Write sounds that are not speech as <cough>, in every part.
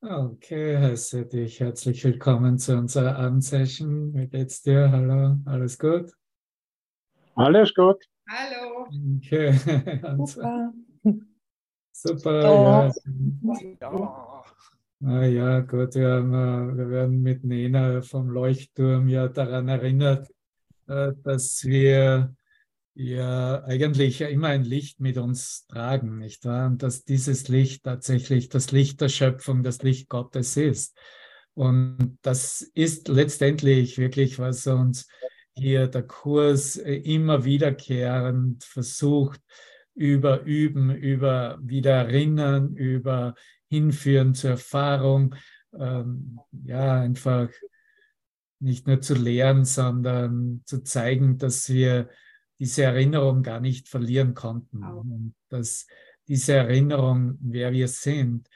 Okay, heiße dich herzlich willkommen zu unserer Abendsession. Wie geht's dir? Hallo, alles gut? Alles gut. Hallo. Okay, <laughs> Super. super, Ja. ja. Ja. Ah, ja, gut, wir, haben, äh, wir werden mit Nena vom Leuchtturm ja daran erinnert, äh, dass wir ja eigentlich immer ein Licht mit uns tragen, nicht wahr? Und dass dieses Licht tatsächlich das Licht der Schöpfung, das Licht Gottes ist. Und das ist letztendlich wirklich, was uns hier der Kurs äh, immer wiederkehrend versucht, über Üben, über Wiedererinnern, über Hinführen zur Erfahrung, ähm, ja, einfach nicht nur zu lehren, sondern zu zeigen, dass wir diese Erinnerung gar nicht verlieren konnten. Und dass diese Erinnerung, wer wir sind,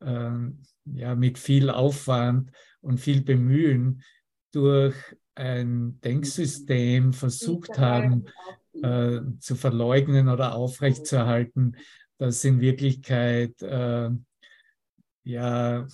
ähm, ja, mit viel Aufwand und viel Bemühen durch ein Denksystem versucht haben, äh, zu verleugnen oder aufrechtzuerhalten, das in Wirklichkeit, äh, ja,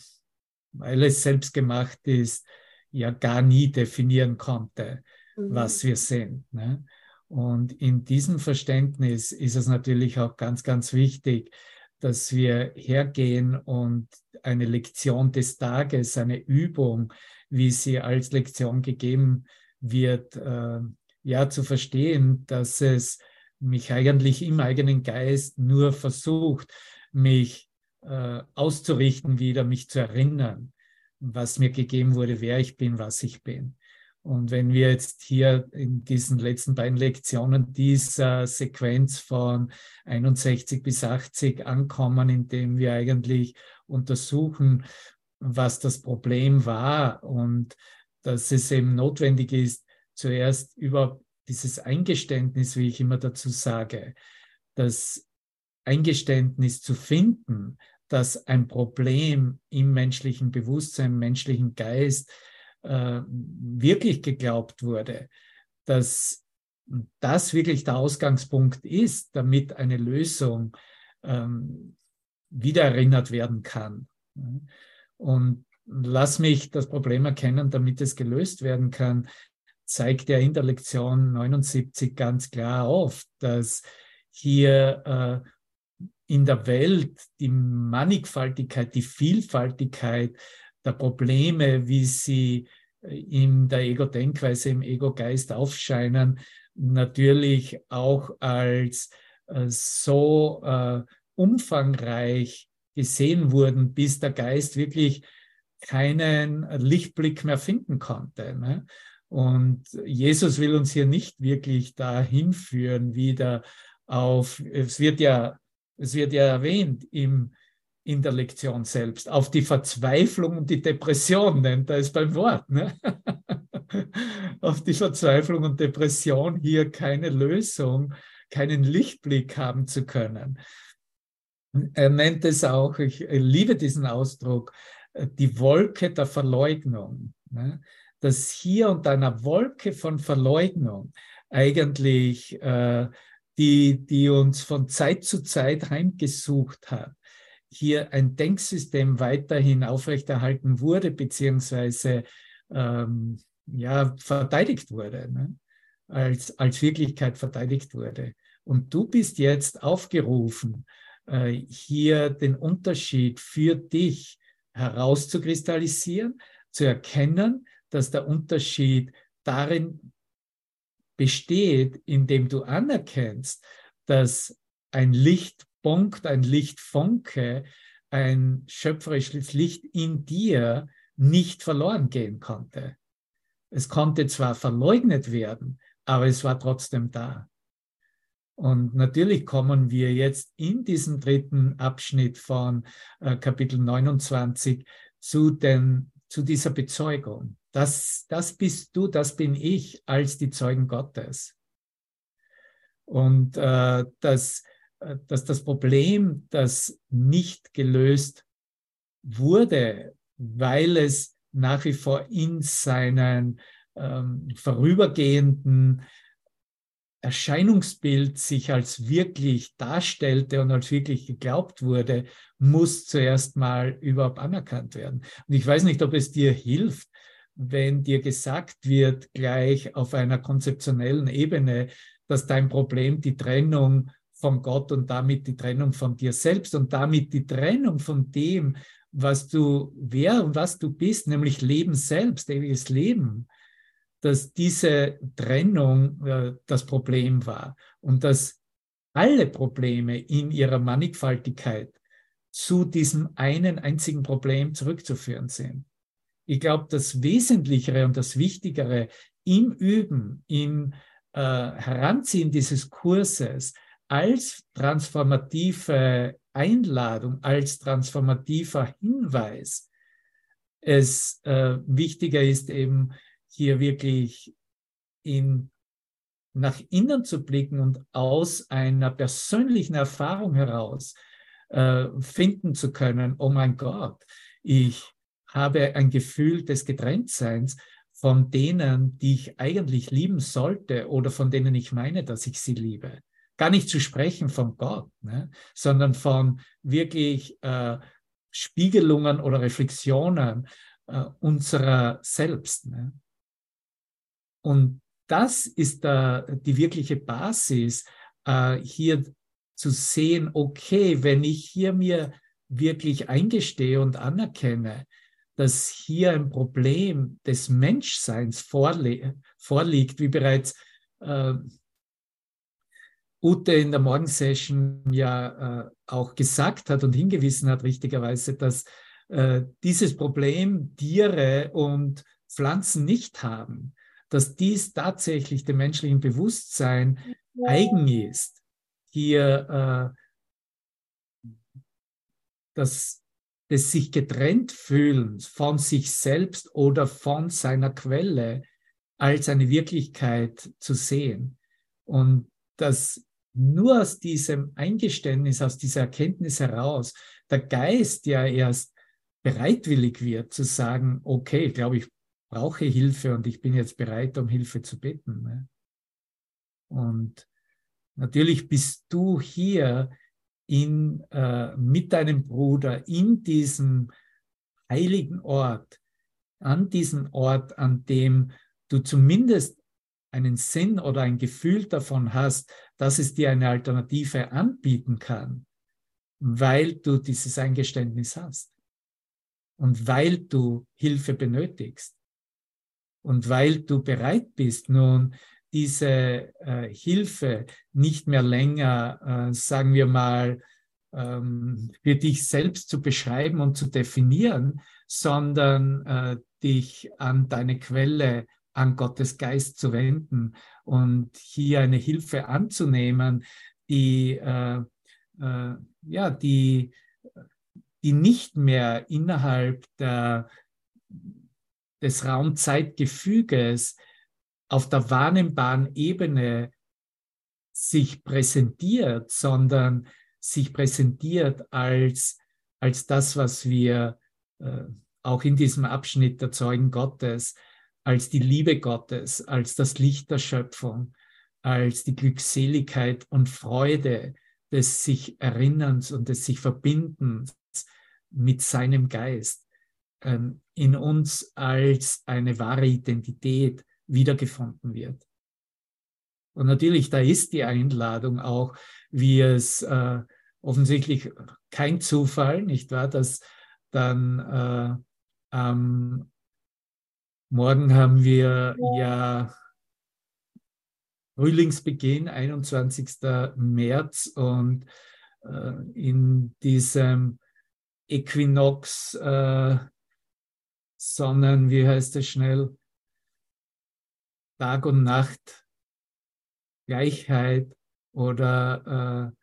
weil es selbst gemacht ist, ja gar nie definieren konnte, was wir sind. Ne? Und in diesem Verständnis ist es natürlich auch ganz, ganz wichtig, dass wir hergehen und eine Lektion des Tages, eine Übung, wie sie als Lektion gegeben wird, äh, ja zu verstehen, dass es mich eigentlich im eigenen Geist nur versucht, mich äh, auszurichten, wieder mich zu erinnern, was mir gegeben wurde, wer ich bin, was ich bin. Und wenn wir jetzt hier in diesen letzten beiden Lektionen dieser Sequenz von 61 bis 80 ankommen, indem wir eigentlich untersuchen, was das Problem war und dass es eben notwendig ist, zuerst über dieses Eingeständnis, wie ich immer dazu sage, das Eingeständnis zu finden, dass ein Problem im menschlichen Bewusstsein, im menschlichen Geist äh, wirklich geglaubt wurde, dass das wirklich der Ausgangspunkt ist, damit eine Lösung ähm, wiedererinnert werden kann. Und lass mich das Problem erkennen, damit es gelöst werden kann, zeigt er in der Lektion 79 ganz klar auf, dass hier äh, in der Welt die Mannigfaltigkeit, die Vielfaltigkeit der Probleme, wie sie äh, in der Ego-Denkweise, im Ego-Geist aufscheinen, natürlich auch als äh, so äh, umfangreich gesehen wurden, bis der Geist wirklich keinen Lichtblick mehr finden konnte. Ne? Und Jesus will uns hier nicht wirklich dahin führen, wieder auf, es wird ja, es wird ja erwähnt im, in der Lektion selbst, auf die Verzweiflung und die Depression nennt er es beim Wort. Ne? <laughs> auf die Verzweiflung und Depression hier keine Lösung, keinen Lichtblick haben zu können. Er nennt es auch, ich liebe diesen Ausdruck, die Wolke der Verleugnung. Ne? Dass hier unter einer Wolke von Verleugnung eigentlich äh, die, die uns von Zeit zu Zeit heimgesucht hat, hier ein Denksystem weiterhin aufrechterhalten wurde, beziehungsweise ähm, ja, verteidigt wurde, ne? als, als Wirklichkeit verteidigt wurde. Und du bist jetzt aufgerufen, äh, hier den Unterschied für dich herauszukristallisieren, zu erkennen, dass der Unterschied darin besteht, indem du anerkennst, dass ein Lichtpunkt, ein Lichtfunke, ein schöpferisches Licht in dir nicht verloren gehen konnte. Es konnte zwar verleugnet werden, aber es war trotzdem da. Und natürlich kommen wir jetzt in diesem dritten Abschnitt von äh, Kapitel 29 zu, den, zu dieser Bezeugung. Das, das bist du, das bin ich als die Zeugen Gottes. Und äh, dass, äh, dass das Problem, das nicht gelöst wurde, weil es nach wie vor in seinen ähm, vorübergehenden Erscheinungsbild sich als wirklich darstellte und als wirklich geglaubt wurde, muss zuerst mal überhaupt anerkannt werden. Und ich weiß nicht, ob es dir hilft, wenn dir gesagt wird, gleich auf einer konzeptionellen Ebene, dass dein Problem die Trennung von Gott und damit die Trennung von dir selbst und damit die Trennung von dem, was du, wer und was du bist, nämlich Leben selbst, ewiges Leben, dass diese Trennung äh, das Problem war und dass alle Probleme in ihrer Mannigfaltigkeit zu diesem einen einzigen Problem zurückzuführen sind. Ich glaube, das Wesentlichere und das Wichtigere im Üben, im äh, Heranziehen dieses Kurses als transformative Einladung, als transformativer Hinweis, es äh, wichtiger ist eben hier wirklich in, nach innen zu blicken und aus einer persönlichen Erfahrung heraus äh, finden zu können, oh mein Gott, ich habe ein Gefühl des Getrenntseins von denen, die ich eigentlich lieben sollte oder von denen ich meine, dass ich sie liebe. Gar nicht zu sprechen von Gott, ne, sondern von wirklich äh, Spiegelungen oder Reflexionen äh, unserer selbst. Ne. Und das ist da die wirkliche Basis, äh, hier zu sehen, okay, wenn ich hier mir wirklich eingestehe und anerkenne, dass hier ein Problem des Menschseins vorli vorliegt, wie bereits äh, Ute in der Morgensession ja äh, auch gesagt hat und hingewiesen hat, richtigerweise, dass äh, dieses Problem Tiere und Pflanzen nicht haben, dass dies tatsächlich dem menschlichen Bewusstsein eigen ist. Hier äh, das des sich getrennt fühlens von sich selbst oder von seiner Quelle als eine Wirklichkeit zu sehen. Und dass nur aus diesem Eingeständnis, aus dieser Erkenntnis heraus, der Geist ja erst bereitwillig wird zu sagen, okay, ich glaube, ich brauche Hilfe und ich bin jetzt bereit, um Hilfe zu bitten. Ne? Und natürlich bist du hier in, äh, mit deinem Bruder in diesem heiligen Ort, an diesem Ort, an dem du zumindest einen Sinn oder ein Gefühl davon hast, dass es dir eine Alternative anbieten kann, weil du dieses Eingeständnis hast und weil du Hilfe benötigst und weil du bereit bist, nun diese äh, Hilfe nicht mehr länger, äh, sagen wir mal, ähm, für dich selbst zu beschreiben und zu definieren, sondern äh, dich an deine Quelle, an Gottes Geist zu wenden und hier eine Hilfe anzunehmen, die, äh, äh, ja, die, die nicht mehr innerhalb der, des Raumzeitgefüges auf der wahrnehmbaren Ebene sich präsentiert, sondern sich präsentiert als, als das, was wir äh, auch in diesem Abschnitt der Zeugen Gottes, als die Liebe Gottes, als das Licht der Schöpfung, als die Glückseligkeit und Freude des sich Erinnerns und des sich Verbindens mit seinem Geist ähm, in uns als eine wahre Identität wiedergefunden wird. Und natürlich, da ist die Einladung auch, wie es äh, offensichtlich kein Zufall, nicht wahr, dass dann äh, am Morgen haben wir ja Frühlingsbeginn, 21. März und äh, in diesem Äquinox äh, Sonnen, wie heißt es schnell, Tag und Nacht, Gleichheit oder äh,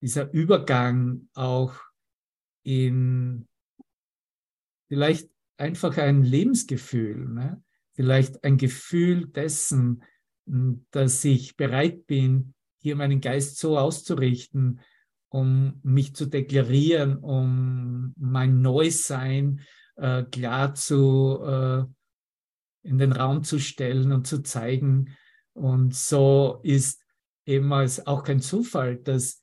dieser Übergang auch in vielleicht einfach ein Lebensgefühl, ne? vielleicht ein Gefühl dessen, hm, dass ich bereit bin, hier meinen Geist so auszurichten, um mich zu deklarieren, um mein Neusein äh, klar zu äh, in den Raum zu stellen und zu zeigen, Und so ist eben auch kein Zufall, dass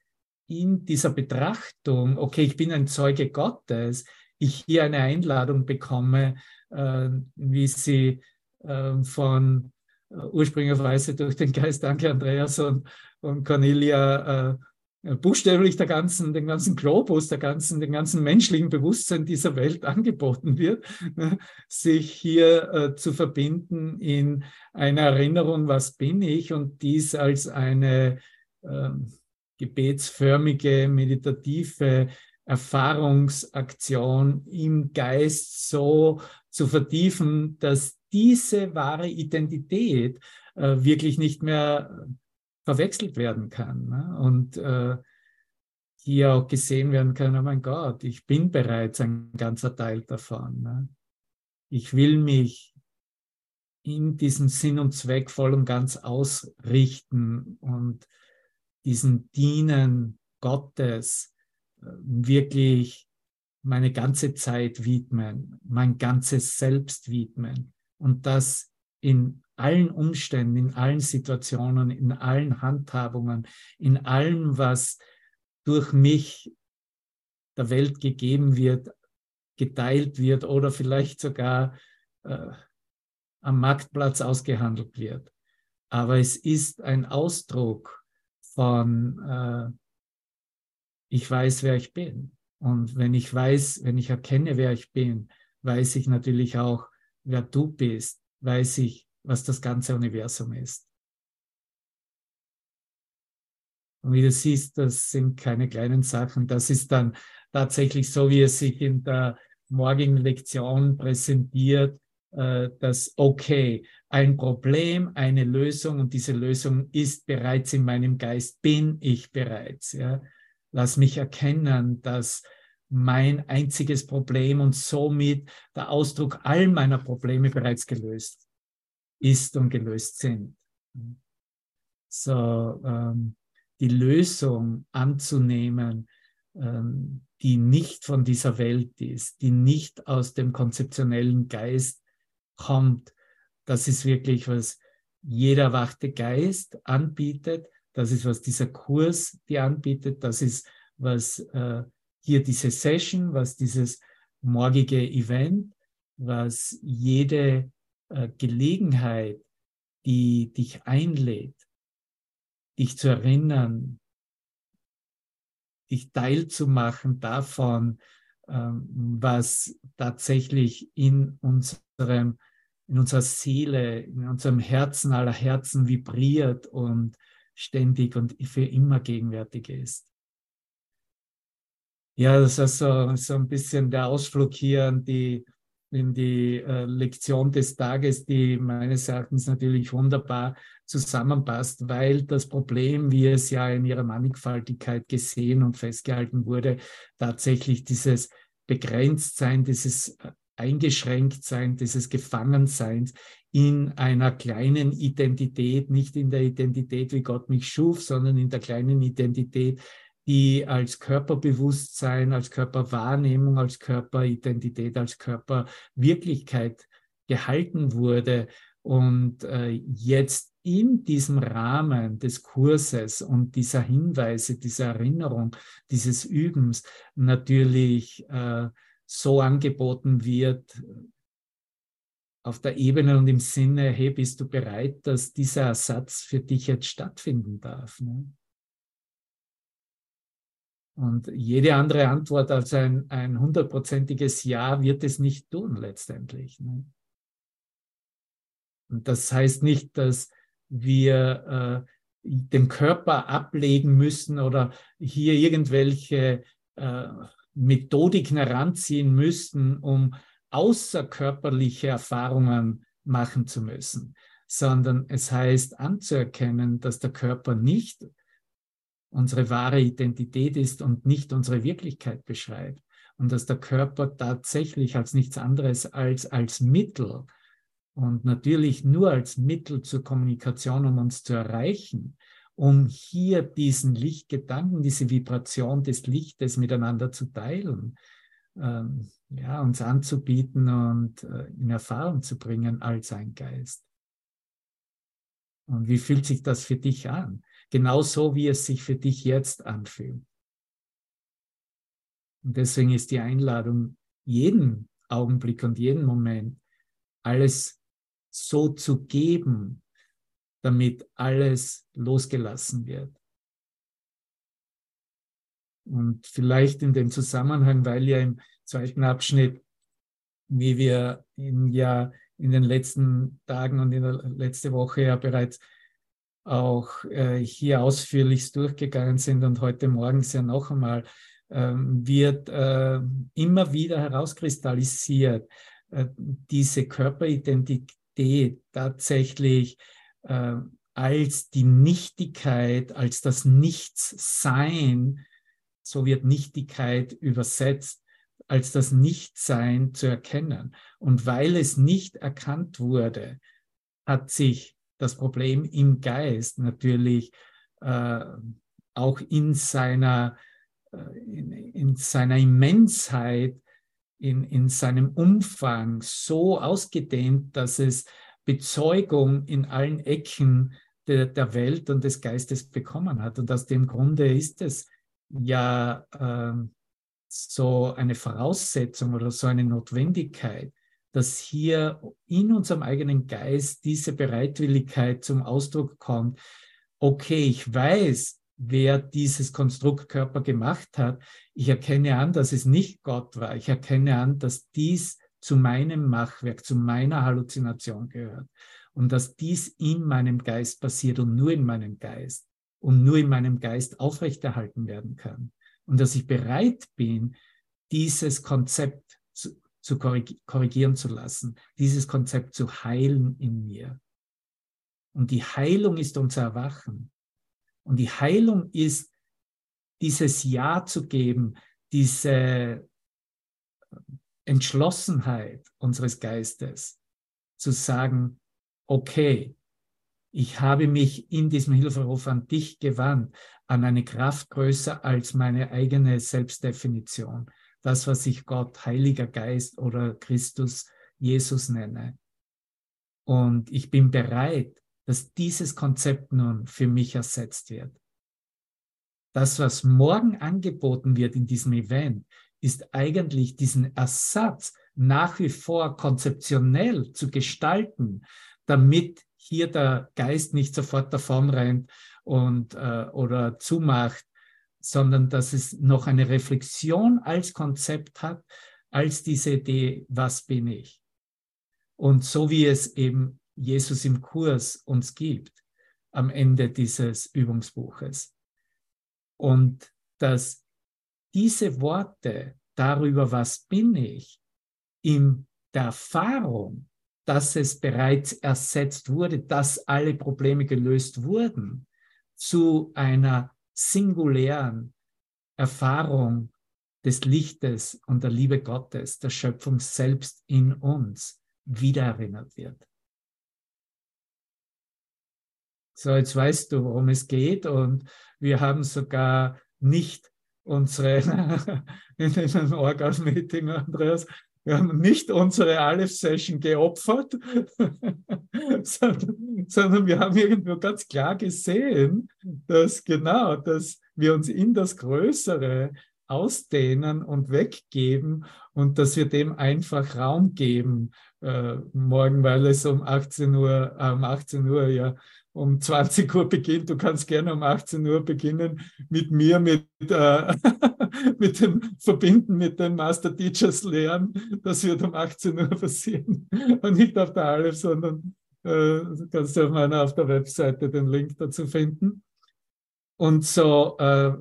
in dieser Betrachtung, okay, ich bin ein Zeuge Gottes, ich hier eine Einladung bekomme, äh, wie sie äh, von äh, ursprünglicherweise durch den Geist, danke Andreas und, und Cornelia, äh, buchstäblich der ganzen, den ganzen Globus, der ganzen, den ganzen menschlichen Bewusstsein dieser Welt <laughs> angeboten wird, ne, sich hier äh, zu verbinden in einer Erinnerung, was bin ich? Und dies als eine äh, gebetsförmige, meditative Erfahrungsaktion im Geist so zu vertiefen, dass diese wahre Identität äh, wirklich nicht mehr verwechselt werden kann. Ne? Und äh, hier auch gesehen werden kann, oh mein Gott, ich bin bereits ein ganzer Teil davon. Ne? Ich will mich in diesem Sinn und Zweck voll und ganz ausrichten und diesen Dienen Gottes wirklich meine ganze Zeit widmen, mein ganzes Selbst widmen und das in allen Umständen, in allen Situationen, in allen Handhabungen, in allem, was durch mich der Welt gegeben wird, geteilt wird oder vielleicht sogar äh, am Marktplatz ausgehandelt wird. Aber es ist ein Ausdruck von, äh, ich weiß, wer ich bin. Und wenn ich weiß, wenn ich erkenne, wer ich bin, weiß ich natürlich auch, wer du bist, weiß ich, was das ganze Universum ist. Und wie du siehst, das sind keine kleinen Sachen. Das ist dann tatsächlich so, wie es sich in der morgigen Lektion präsentiert, äh, dass okay, ein Problem, eine Lösung und diese Lösung ist bereits in meinem Geist, bin ich bereits. Ja? Lass mich erkennen, dass mein einziges Problem und somit der Ausdruck all meiner Probleme bereits gelöst ist und gelöst sind. So ähm, die Lösung anzunehmen, ähm, die nicht von dieser Welt ist, die nicht aus dem konzeptionellen Geist kommt, das ist wirklich, was jeder wachte Geist anbietet. Das ist, was dieser Kurs dir anbietet. Das ist, was äh, hier diese Session, was dieses morgige Event, was jede äh, Gelegenheit, die dich einlädt, dich zu erinnern, dich teilzumachen davon, ähm, was tatsächlich in unserem, in unserer Seele, in unserem Herzen aller Herzen vibriert und ständig und für immer gegenwärtig ist. Ja, das ist so, so ein bisschen der Ausflug hier an die in die äh, Lektion des Tages, die meines Erachtens natürlich wunderbar zusammenpasst, weil das Problem, wie es ja in ihrer Mannigfaltigkeit gesehen und festgehalten wurde, tatsächlich dieses Begrenztsein, dieses äh, Eingeschränktsein, dieses Gefangenseins in einer kleinen Identität, nicht in der Identität, wie Gott mich schuf, sondern in der kleinen Identität, die als Körperbewusstsein, als Körperwahrnehmung, als Körperidentität, als Körperwirklichkeit gehalten wurde. Und äh, jetzt in diesem Rahmen des Kurses und dieser Hinweise, dieser Erinnerung, dieses Übens natürlich äh, so angeboten wird, auf der Ebene und im Sinne, hey, bist du bereit, dass dieser Ersatz für dich jetzt stattfinden darf? Ne? Und jede andere Antwort als ein, ein hundertprozentiges Ja wird es nicht tun letztendlich. Ne? Und das heißt nicht, dass wir äh, den Körper ablegen müssen oder hier irgendwelche äh, Methodiken heranziehen müssen, um außerkörperliche Erfahrungen machen zu müssen, sondern es heißt anzuerkennen, dass der Körper nicht unsere wahre Identität ist und nicht unsere Wirklichkeit beschreibt. Und dass der Körper tatsächlich als nichts anderes als als Mittel und natürlich nur als Mittel zur Kommunikation, um uns zu erreichen, um hier diesen Lichtgedanken, diese Vibration des Lichtes miteinander zu teilen, ähm, ja, uns anzubieten und äh, in Erfahrung zu bringen als ein Geist. Und wie fühlt sich das für dich an? Genauso wie es sich für dich jetzt anfühlt. Und deswegen ist die Einladung, jeden Augenblick und jeden Moment alles so zu geben, damit alles losgelassen wird. Und vielleicht in dem Zusammenhang, weil ja im zweiten Abschnitt, wie wir ihn ja in den letzten Tagen und in der letzten Woche ja bereits auch äh, hier ausführlich durchgegangen sind und heute morgens ja noch einmal, äh, wird äh, immer wieder herauskristallisiert, äh, diese Körperidentität tatsächlich äh, als die Nichtigkeit, als das Nichtssein, so wird Nichtigkeit übersetzt, als das Nichtsein zu erkennen. Und weil es nicht erkannt wurde, hat sich das Problem im Geist natürlich äh, auch in seiner, äh, in, in, seiner Immensheit, in, in seinem Umfang so ausgedehnt, dass es Bezeugung in allen Ecken der, der Welt und des Geistes bekommen hat. Und aus dem Grunde ist es ja äh, so eine Voraussetzung oder so eine Notwendigkeit, dass hier in unserem eigenen Geist diese Bereitwilligkeit zum Ausdruck kommt. Okay, ich weiß, wer dieses Konstrukt Körper gemacht hat. Ich erkenne an, dass es nicht Gott war. Ich erkenne an, dass dies zu meinem Machwerk, zu meiner Halluzination gehört und dass dies in meinem Geist passiert und nur in meinem Geist und nur in meinem Geist aufrechterhalten werden kann und dass ich bereit bin, dieses Konzept zu, zu korrigieren zu lassen, dieses Konzept zu heilen in mir. Und die Heilung ist unser Erwachen. Und die Heilung ist dieses Ja zu geben, diese Entschlossenheit unseres Geistes, zu sagen, okay, ich habe mich in diesem Hilferuf an dich gewandt, an eine Kraft größer als meine eigene Selbstdefinition. Das, was ich Gott, Heiliger Geist oder Christus, Jesus nenne. Und ich bin bereit, dass dieses Konzept nun für mich ersetzt wird. Das, was morgen angeboten wird in diesem Event, ist eigentlich diesen Ersatz nach wie vor konzeptionell zu gestalten, damit hier der Geist nicht sofort davon rennt und, äh, oder zumacht, sondern dass es noch eine Reflexion als Konzept hat, als diese Idee, was bin ich? Und so wie es eben Jesus im Kurs uns gibt, am Ende dieses Übungsbuches. Und dass diese Worte darüber, was bin ich, in der Erfahrung, dass es bereits ersetzt wurde, dass alle Probleme gelöst wurden, zu einer singulären Erfahrung des Lichtes und der Liebe Gottes, der Schöpfung selbst in uns wiedererinnert wird. So, jetzt weißt du, worum es geht und wir haben sogar nicht unsere, <laughs> in einem Organ-Meeting, Andreas, wir haben nicht unsere Aleph-Session geopfert, <laughs> sondern, sondern, wir haben irgendwo ganz klar gesehen, dass genau, dass wir uns in das Größere ausdehnen und weggeben und dass wir dem einfach Raum geben äh, morgen, weil es um 18 Uhr, äh, um 18 Uhr ja um 20 Uhr beginnt. Du kannst gerne um 18 Uhr beginnen mit mir, mit, äh, <laughs> mit dem Verbinden mit den Master Teachers lernen. Das wird um 18 Uhr passieren und nicht auf der Aleph, sondern äh, kannst du auf meiner auf der Webseite den Link dazu finden. Und so, äh,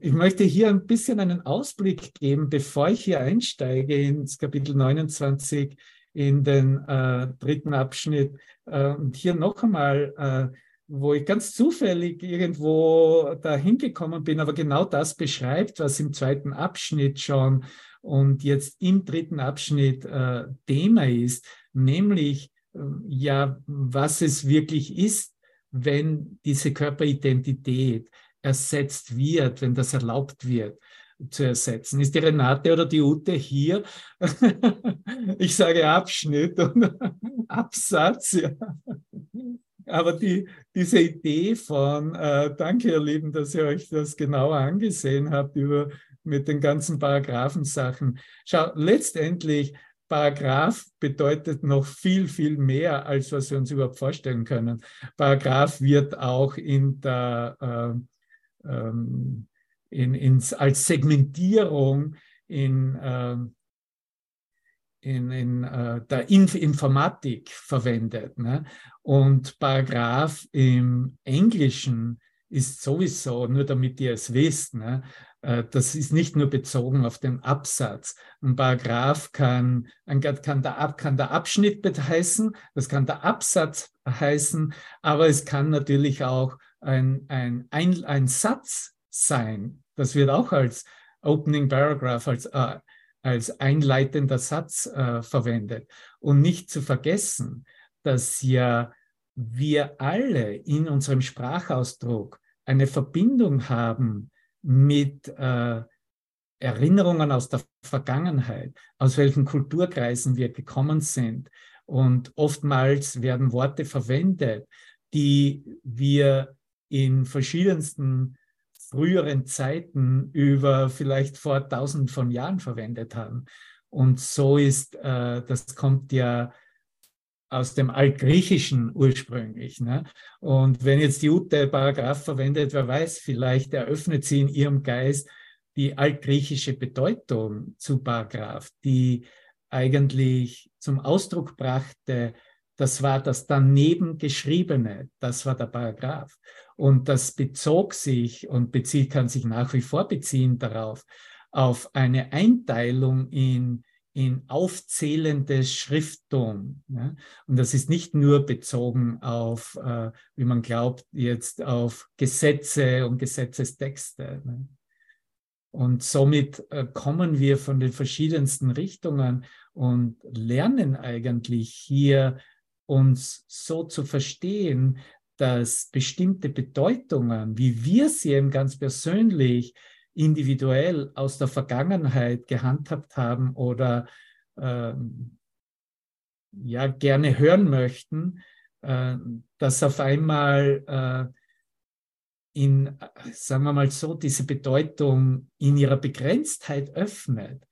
ich möchte hier ein bisschen einen Ausblick geben, bevor ich hier einsteige ins Kapitel 29 in den äh, dritten Abschnitt. Äh, und hier noch einmal, äh, wo ich ganz zufällig irgendwo da hingekommen bin, aber genau das beschreibt, was im zweiten Abschnitt schon und jetzt im dritten Abschnitt äh, Thema ist, nämlich äh, ja, was es wirklich ist, wenn diese Körperidentität ersetzt wird, wenn das erlaubt wird zu ersetzen. Ist die Renate oder die Ute hier? <laughs> ich sage Abschnitt und <laughs> Absatz. Ja. aber die, diese Idee von, äh, danke ihr Lieben, dass ihr euch das genauer angesehen habt über mit den ganzen Paragraphensachen. Schau, letztendlich Paragraph bedeutet noch viel, viel mehr, als was wir uns überhaupt vorstellen können. Paragraph wird auch in der, äh, ähm, in, ins, als Segmentierung in, äh, in, in äh, der Inf Informatik verwendet. Ne? Und Paragraph im Englischen ist sowieso, nur damit ihr es wisst, ne? Äh, das ist nicht nur bezogen auf den Absatz. Ein Paragraph kann, kann, der, kann der Abschnitt heißen, das kann der Absatz heißen, aber es kann natürlich auch ein, ein, ein, ein Satz sein. Das wird auch als Opening Paragraph, als, äh, als einleitender Satz äh, verwendet. Und nicht zu vergessen, dass ja wir alle in unserem Sprachausdruck eine Verbindung haben mit äh, Erinnerungen aus der Vergangenheit, aus welchen Kulturkreisen wir gekommen sind. Und oftmals werden Worte verwendet, die wir in verschiedensten früheren Zeiten über vielleicht vor tausend von Jahren verwendet haben. Und so ist, äh, das kommt ja aus dem Altgriechischen ursprünglich. Ne? Und wenn jetzt die Ute Paragraph verwendet, wer weiß, vielleicht eröffnet sie in ihrem Geist die altgriechische Bedeutung zu Paragraph, die eigentlich zum Ausdruck brachte, das war das daneben geschriebene, das war der Paragraph. Und das bezog sich und bezieht, kann sich nach wie vor beziehen darauf, auf eine Einteilung in in aufzählendes Schrifttum. Ne? Und das ist nicht nur bezogen auf, äh, wie man glaubt, jetzt auf Gesetze und Gesetzestexte. Ne? Und somit äh, kommen wir von den verschiedensten Richtungen und lernen eigentlich hier uns so zu verstehen, dass bestimmte Bedeutungen, wie wir sie eben ganz persönlich individuell aus der Vergangenheit gehandhabt haben oder ähm, ja gerne hören möchten, äh, dass auf einmal äh, in, sagen wir mal so, diese Bedeutung in ihrer Begrenztheit öffnet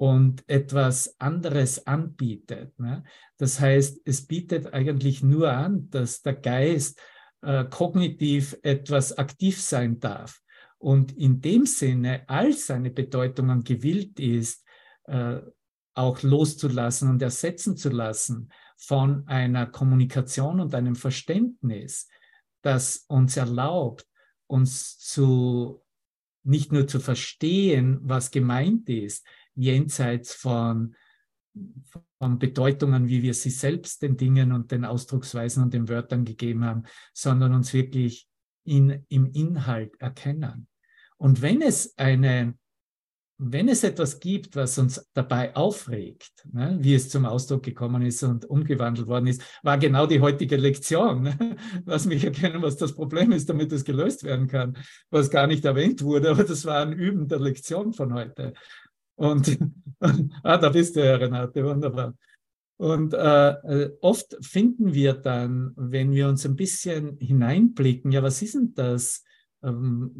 und etwas anderes anbietet. Ne? Das heißt, es bietet eigentlich nur an, dass der Geist äh, kognitiv etwas aktiv sein darf und in dem Sinne all seine Bedeutungen gewillt ist, äh, auch loszulassen und ersetzen zu lassen von einer Kommunikation und einem Verständnis, das uns erlaubt, uns zu nicht nur zu verstehen, was gemeint ist, jenseits von, von Bedeutungen, wie wir sie selbst den Dingen und den Ausdrucksweisen und den Wörtern gegeben haben, sondern uns wirklich in, im Inhalt erkennen. Und wenn es eine, wenn es etwas gibt, was uns dabei aufregt, ne, wie es zum Ausdruck gekommen ist und umgewandelt worden ist, war genau die heutige Lektion. Ne? Lass mich erkennen, was das Problem ist, damit es gelöst werden kann, was gar nicht erwähnt wurde, aber das war ein Üben der Lektion von heute. <laughs> Und ah, da bist du, Renate, wunderbar. Und äh, äh, oft finden wir dann, wenn wir uns ein bisschen hineinblicken, ja, was ist denn das? ähm,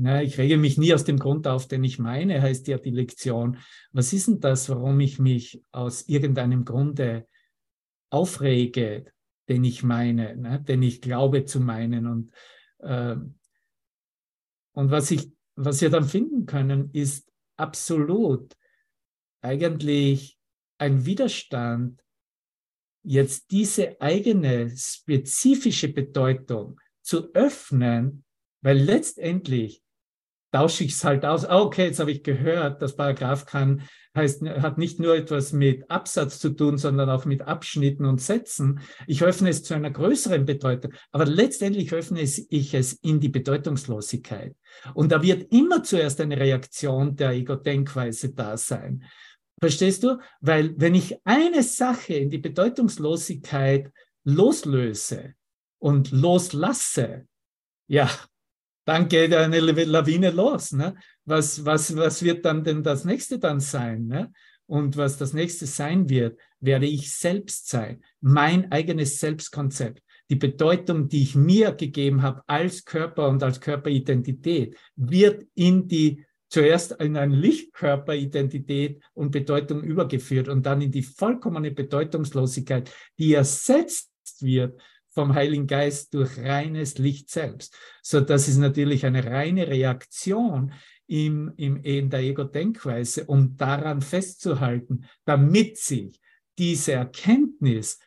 na, ich rege mich nie aus dem Grund auf, den ich meine, heißt ja die Lektion. Was ist denn das, warum ich mich aus irgendeinem Grunde aufrege, den ich meine, ne, den ich glaube zu meinen? Und, äh, und was, ich, was wir dann finden können, ist absolut eigentlich ein Widerstand, jetzt diese eigene spezifische Bedeutung zu öffnen weil letztendlich tausche ich es halt aus. Ah, okay, jetzt habe ich gehört, das Paragraph kann, heißt, hat nicht nur etwas mit Absatz zu tun, sondern auch mit Abschnitten und Sätzen. Ich öffne es zu einer größeren Bedeutung, aber letztendlich öffne ich es in die Bedeutungslosigkeit. Und da wird immer zuerst eine Reaktion der Ego-Denkweise da sein. Verstehst du? Weil wenn ich eine Sache in die Bedeutungslosigkeit loslöse und loslasse, ja, dann geht eine Lawine los. Ne? Was, was, was wird dann denn das nächste dann sein? Ne? Und was das nächste sein wird, werde ich selbst sein, mein eigenes Selbstkonzept, die Bedeutung, die ich mir gegeben habe als Körper und als Körperidentität, wird in die zuerst in eine Lichtkörperidentität und Bedeutung übergeführt und dann in die vollkommene Bedeutungslosigkeit, die ersetzt wird vom Heiligen Geist durch reines Licht selbst. So, das ist natürlich eine reine Reaktion im, im, in der Ego-Denkweise, um daran festzuhalten, damit sich diese Erkenntnis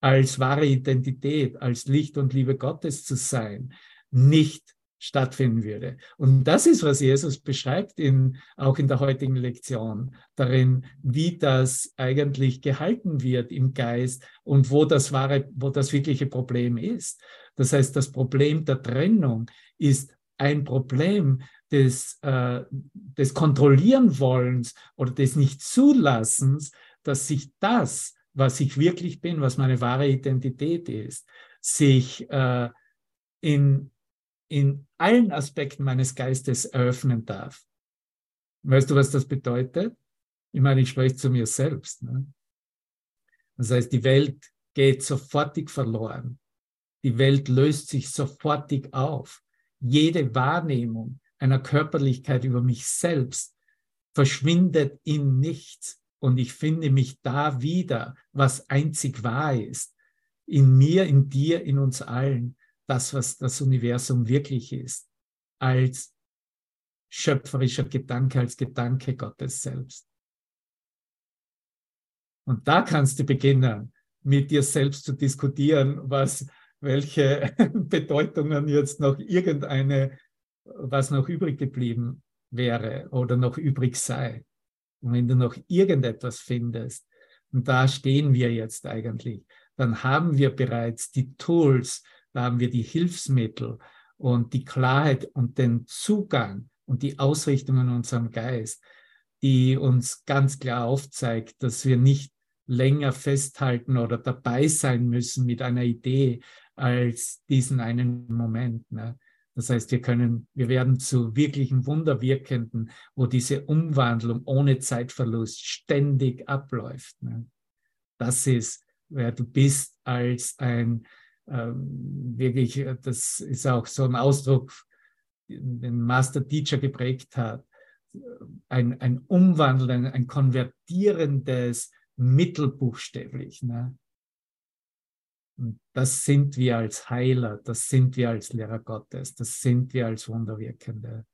als wahre Identität, als Licht und Liebe Gottes zu sein, nicht stattfinden würde. Und das ist, was Jesus beschreibt, in, auch in der heutigen Lektion, darin, wie das eigentlich gehalten wird im Geist und wo das wahre, wo das wirkliche Problem ist. Das heißt, das Problem der Trennung ist ein Problem des, äh, des Kontrollieren wollens oder des Nicht-Zulassens, dass sich das, was ich wirklich bin, was meine wahre Identität ist, sich äh, in in allen Aspekten meines Geistes eröffnen darf. Weißt du, was das bedeutet? Ich meine, ich spreche zu mir selbst. Ne? Das heißt, die Welt geht sofortig verloren. Die Welt löst sich sofortig auf. Jede Wahrnehmung einer Körperlichkeit über mich selbst verschwindet in nichts. Und ich finde mich da wieder, was einzig wahr ist. In mir, in dir, in uns allen das, was das Universum wirklich ist, als schöpferischer Gedanke, als Gedanke Gottes selbst. Und da kannst du beginnen, mit dir selbst zu diskutieren, was, welche <laughs> Bedeutungen jetzt noch irgendeine, was noch übrig geblieben wäre oder noch übrig sei. Und wenn du noch irgendetwas findest, und da stehen wir jetzt eigentlich, dann haben wir bereits die Tools, haben wir die Hilfsmittel und die Klarheit und den Zugang und die Ausrichtung in unserem Geist, die uns ganz klar aufzeigt, dass wir nicht länger festhalten oder dabei sein müssen mit einer Idee als diesen einen Moment. Ne? Das heißt, wir können, wir werden zu wirklichen Wunderwirkenden, wo diese Umwandlung ohne Zeitverlust ständig abläuft. Ne? Das ist, wer du bist als ein wirklich, äh, das ist auch so ein Ausdruck, den Master Teacher geprägt hat, ein, ein Umwandeln, ein konvertierendes Mittel buchstäblich. Ne? Und das sind wir als Heiler, das sind wir als Lehrer Gottes, das sind wir als Wunderwirkende.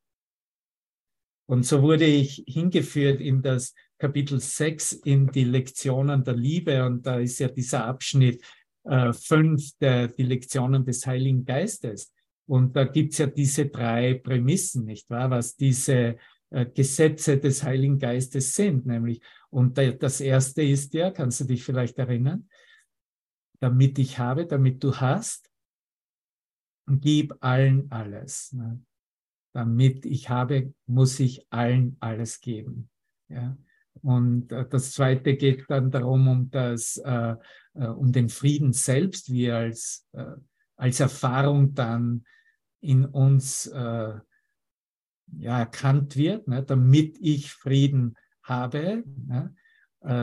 Und so wurde ich hingeführt in das Kapitel 6 in die Lektionen der Liebe. Und da ist ja dieser Abschnitt, äh, fünf der die Lektionen des Heiligen Geistes. Und da gibt's ja diese drei Prämissen, nicht wahr, was diese äh, Gesetze des Heiligen Geistes sind, nämlich. Und der, das erste ist ja, kannst du dich vielleicht erinnern, damit ich habe, damit du hast, gib allen alles. Ne? Damit ich habe, muss ich allen alles geben. Ja? Und äh, das zweite geht dann darum, um das, äh, äh, um den Frieden selbst, wie er als, äh, als Erfahrung dann in uns äh, ja, erkannt wird, ne, damit ich Frieden habe, ne,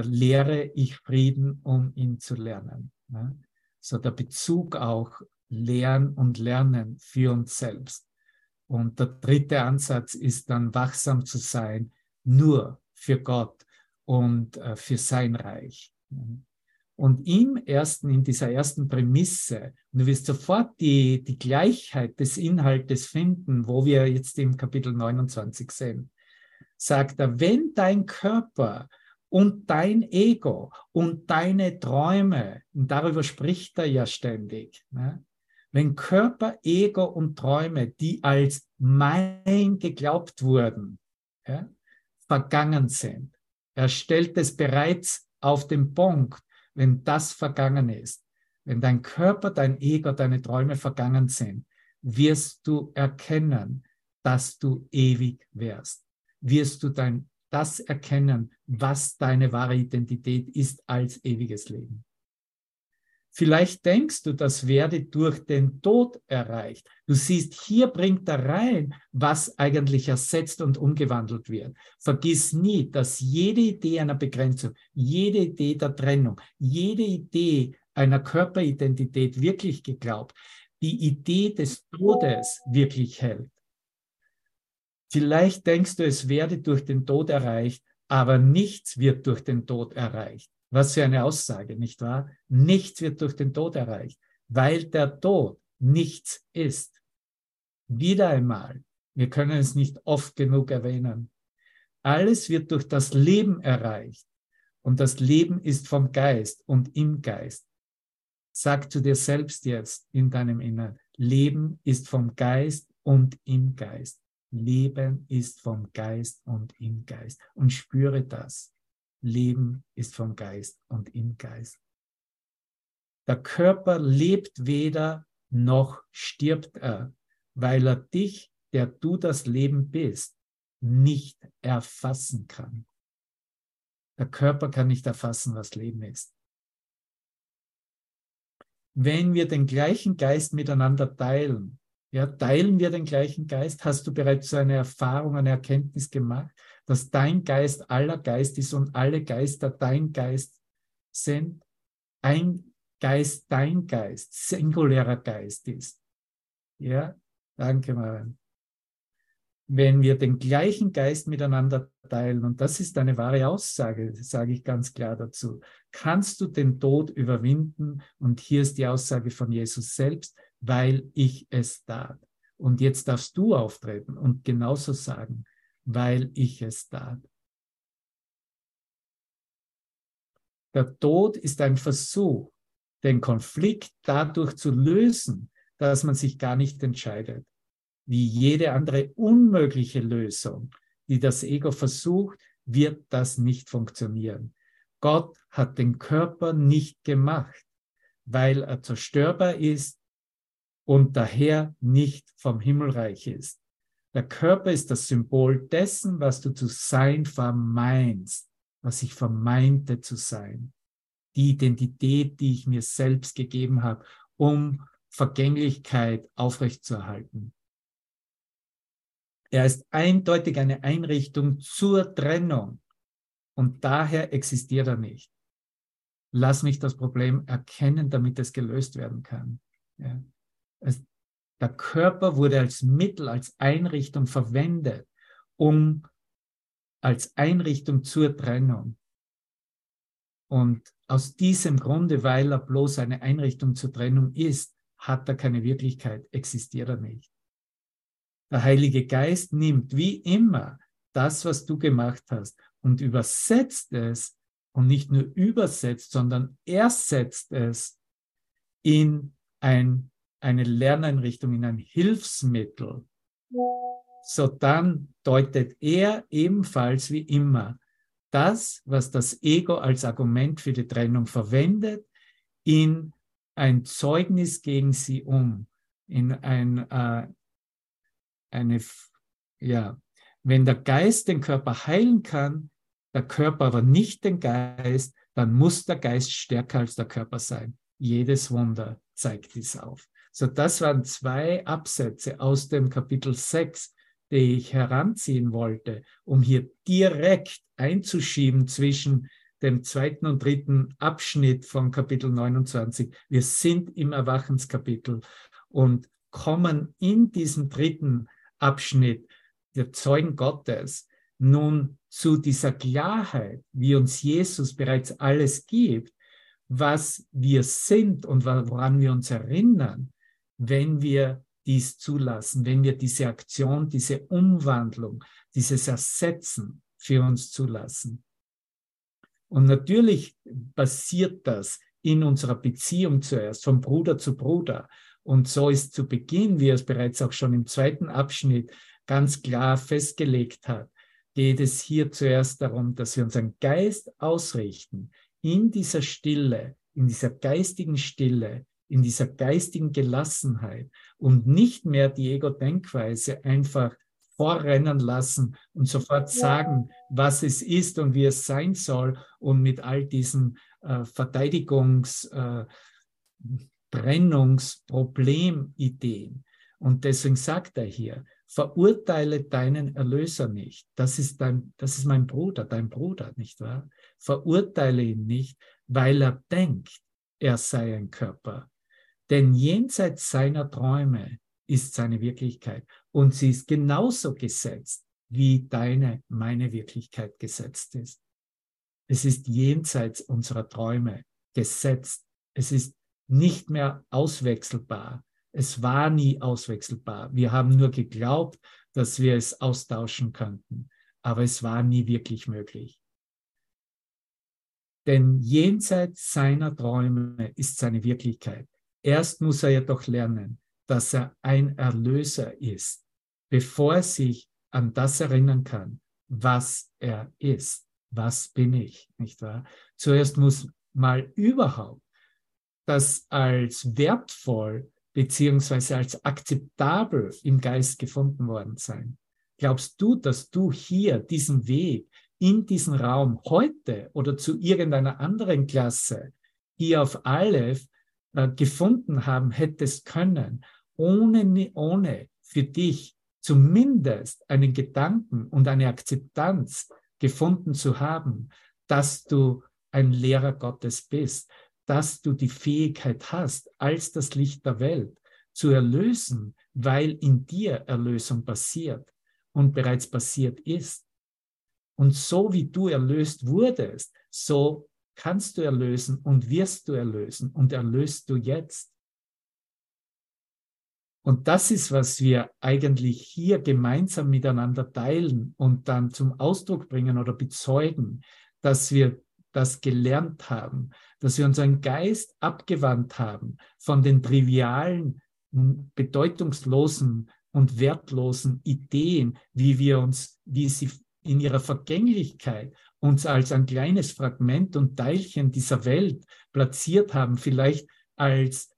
lehre ich Frieden, um ihn zu lernen. Ne. So der Bezug auch Lernen und Lernen für uns selbst. Und der dritte Ansatz ist dann wachsam zu sein, nur für Gott und für sein Reich. Und im ersten, in dieser ersten Prämisse, du wirst sofort die, die Gleichheit des Inhaltes finden, wo wir jetzt im Kapitel 29 sehen, sagt er, wenn dein Körper und dein Ego und deine Träume, und darüber spricht er ja ständig, ne? wenn Körper, Ego und Träume, die als mein geglaubt wurden, ja, vergangen sind. Er stellt es bereits auf den Punkt, wenn das vergangen ist, wenn dein Körper, dein Ego, deine Träume vergangen sind, wirst du erkennen, dass du ewig wärst. Wirst du dein, das erkennen, was deine wahre Identität ist als ewiges Leben. Vielleicht denkst du, das werde durch den Tod erreicht. Du siehst, hier bringt er rein, was eigentlich ersetzt und umgewandelt wird. Vergiss nie, dass jede Idee einer Begrenzung, jede Idee der Trennung, jede Idee einer Körperidentität wirklich geglaubt, die Idee des Todes wirklich hält. Vielleicht denkst du, es werde durch den Tod erreicht, aber nichts wird durch den Tod erreicht. Was für eine Aussage, nicht wahr? Nichts wird durch den Tod erreicht, weil der Tod nichts ist. Wieder einmal, wir können es nicht oft genug erwähnen. Alles wird durch das Leben erreicht. Und das Leben ist vom Geist und im Geist. Sag zu dir selbst jetzt in deinem Innern, Leben ist vom Geist und im Geist. Leben ist vom Geist und im Geist. Und spüre das. Leben ist vom Geist und im Geist. Der Körper lebt weder noch stirbt er, weil er dich, der du das Leben bist, nicht erfassen kann. Der Körper kann nicht erfassen, was Leben ist. Wenn wir den gleichen Geist miteinander teilen, ja, teilen wir den gleichen Geist? Hast du bereits so eine Erfahrung, eine Erkenntnis gemacht, dass dein Geist aller Geist ist und alle Geister dein Geist sind? Ein Geist dein Geist, singulärer Geist ist. Ja, danke, Maren wenn wir den gleichen Geist miteinander teilen, und das ist eine wahre Aussage, sage ich ganz klar dazu, kannst du den Tod überwinden. Und hier ist die Aussage von Jesus selbst, weil ich es tat. Und jetzt darfst du auftreten und genauso sagen, weil ich es tat. Der Tod ist ein Versuch, den Konflikt dadurch zu lösen, dass man sich gar nicht entscheidet wie jede andere unmögliche Lösung, die das Ego versucht, wird das nicht funktionieren. Gott hat den Körper nicht gemacht, weil er zerstörbar ist und daher nicht vom Himmelreich ist. Der Körper ist das Symbol dessen, was du zu sein vermeinst, was ich vermeinte zu sein. Die Identität, die ich mir selbst gegeben habe, um Vergänglichkeit aufrechtzuerhalten. Er ist eindeutig eine Einrichtung zur Trennung und daher existiert er nicht. Lass mich das Problem erkennen, damit es gelöst werden kann. Ja. Es, der Körper wurde als Mittel, als Einrichtung verwendet, um als Einrichtung zur Trennung. Und aus diesem Grunde, weil er bloß eine Einrichtung zur Trennung ist, hat er keine Wirklichkeit, existiert er nicht. Der Heilige Geist nimmt wie immer das, was du gemacht hast und übersetzt es und nicht nur übersetzt, sondern ersetzt es in ein, eine Lerneinrichtung, in ein Hilfsmittel. So dann deutet er ebenfalls wie immer das, was das Ego als Argument für die Trennung verwendet, in ein Zeugnis gegen sie um, in ein, äh, eine, ja, wenn der Geist den Körper heilen kann, der Körper aber nicht den Geist, dann muss der Geist stärker als der Körper sein. Jedes Wunder zeigt dies auf. So, das waren zwei Absätze aus dem Kapitel 6, die ich heranziehen wollte, um hier direkt einzuschieben zwischen dem zweiten und dritten Abschnitt von Kapitel 29. Wir sind im Erwachenskapitel und kommen in diesem dritten Abschnitt der Zeugen Gottes nun zu dieser Klarheit, wie uns Jesus bereits alles gibt, was wir sind und woran wir uns erinnern, wenn wir dies zulassen, wenn wir diese Aktion, diese Umwandlung, dieses Ersetzen für uns zulassen. Und natürlich passiert das in unserer Beziehung zuerst, von Bruder zu Bruder. Und so ist zu Beginn, wie er es bereits auch schon im zweiten Abschnitt ganz klar festgelegt hat, geht es hier zuerst darum, dass wir unseren Geist ausrichten in dieser Stille, in dieser geistigen Stille, in dieser geistigen Gelassenheit und nicht mehr die Ego-Denkweise einfach vorrennen lassen und sofort sagen, was es ist und wie es sein soll und mit all diesen äh, Verteidigungs- äh, Trennungsproblemideen. Und deswegen sagt er hier, verurteile deinen Erlöser nicht. Das ist, dein, das ist mein Bruder, dein Bruder, nicht wahr? Verurteile ihn nicht, weil er denkt, er sei ein Körper. Denn jenseits seiner Träume ist seine Wirklichkeit. Und sie ist genauso gesetzt, wie deine, meine Wirklichkeit gesetzt ist. Es ist jenseits unserer Träume gesetzt. Es ist nicht mehr auswechselbar. Es war nie auswechselbar. Wir haben nur geglaubt, dass wir es austauschen könnten, aber es war nie wirklich möglich. Denn jenseits seiner Träume ist seine Wirklichkeit. Erst muss er jedoch lernen, dass er ein Erlöser ist, bevor er sich an das erinnern kann, was er ist. Was bin ich, nicht wahr? Zuerst muss mal überhaupt das als wertvoll beziehungsweise als akzeptabel im Geist gefunden worden sein. Glaubst du, dass du hier diesen Weg in diesen Raum heute oder zu irgendeiner anderen Klasse hier auf Aleph äh, gefunden haben hättest können, ohne, ohne für dich zumindest einen Gedanken und eine Akzeptanz gefunden zu haben, dass du ein Lehrer Gottes bist, dass du die Fähigkeit hast, als das Licht der Welt zu erlösen, weil in dir Erlösung passiert und bereits passiert ist. Und so wie du erlöst wurdest, so kannst du erlösen und wirst du erlösen und erlöst du jetzt. Und das ist, was wir eigentlich hier gemeinsam miteinander teilen und dann zum Ausdruck bringen oder bezeugen, dass wir das gelernt haben, dass wir unseren Geist abgewandt haben von den trivialen, bedeutungslosen und wertlosen Ideen, wie wir uns, wie sie in ihrer Vergänglichkeit uns als ein kleines Fragment und Teilchen dieser Welt platziert haben, vielleicht als,